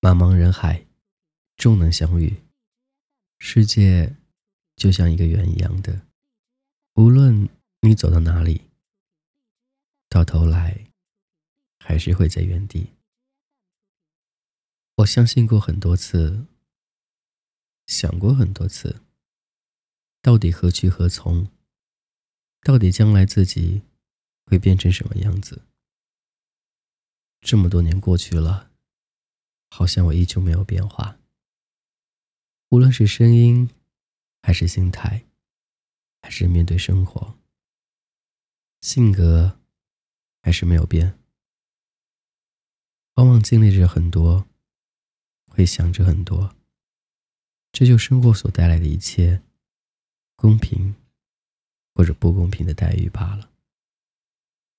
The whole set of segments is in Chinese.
茫茫人海，终能相遇。世界就像一个圆一样的，无论你走到哪里，到头来还是会在原地。我相信过很多次，想过很多次，到底何去何从？到底将来自己会变成什么样子？这么多年过去了，好像我依旧没有变化。无论是声音，还是心态，还是面对生活，性格还是没有变。往往经历着很多，会想着很多，这就生活所带来的一切，公平或者不公平的待遇罢了。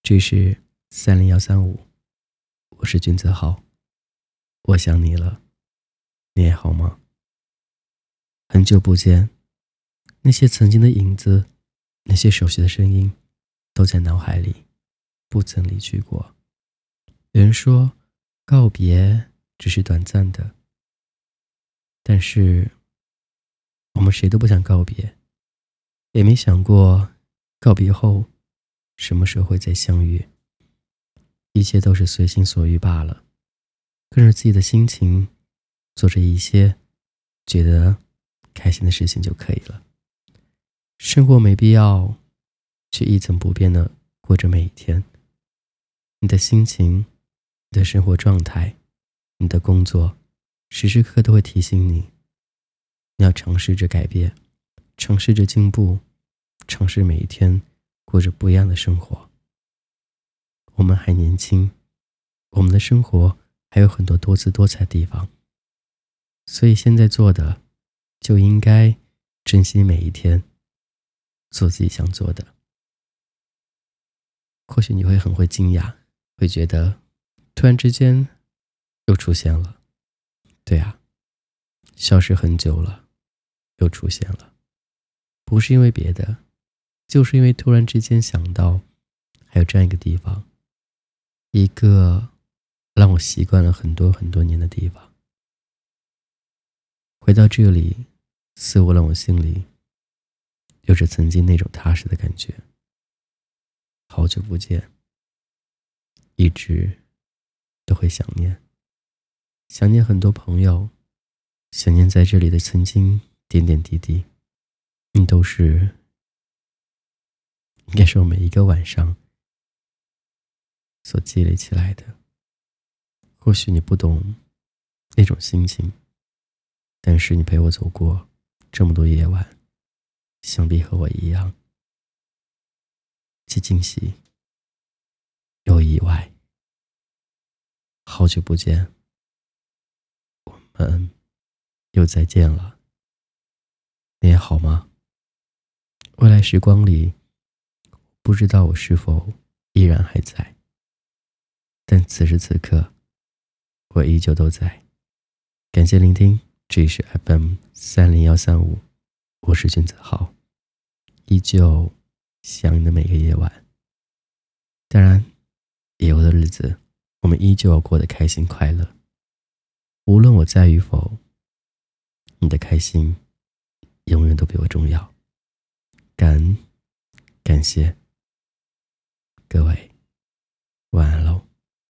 这是三零幺三五。我是君子豪，我想你了，你还好吗？很久不见，那些曾经的影子，那些熟悉的声音，都在脑海里，不曾离去过。有人说，告别只是短暂的，但是我们谁都不想告别，也没想过告别后什么时候会再相遇。一切都是随心所欲罢了，跟着自己的心情，做着一些觉得开心的事情就可以了。生活没必要去一成不变的过着每一天。你的心情、你的生活状态、你的工作，时时刻刻都会提醒你，你要尝试着改变，尝试着进步，尝试每一天过着不一样的生活。我们还年轻，我们的生活还有很多多姿多彩的地方，所以现在做的就应该珍惜每一天，做自己想做的。或许你会很会惊讶，会觉得突然之间又出现了。对啊，消失很久了，又出现了，不是因为别的，就是因为突然之间想到还有这样一个地方。一个我习惯了很多很多年的地方，回到这里，似乎让我心里有着曾经那种踏实的感觉。好久不见，一直都会想念，想念很多朋友，想念在这里的曾经点点滴滴，你都是应该是我每一个晚上。所积累起来的，或许你不懂那种心情，但是你陪我走过这么多夜晚，想必和我一样，既惊喜又意外。好久不见，我们又再见了，你还好吗？未来时光里，不知道我是否依然还在。但此时此刻，我依旧都在。感谢聆听，这里是 FM 三零幺三五，我是君子豪，依旧想你的每个夜晚。当然，以后的日子，我们依旧要过得开心快乐。无论我在与否，你的开心永远都比我重要。感恩，感谢各位，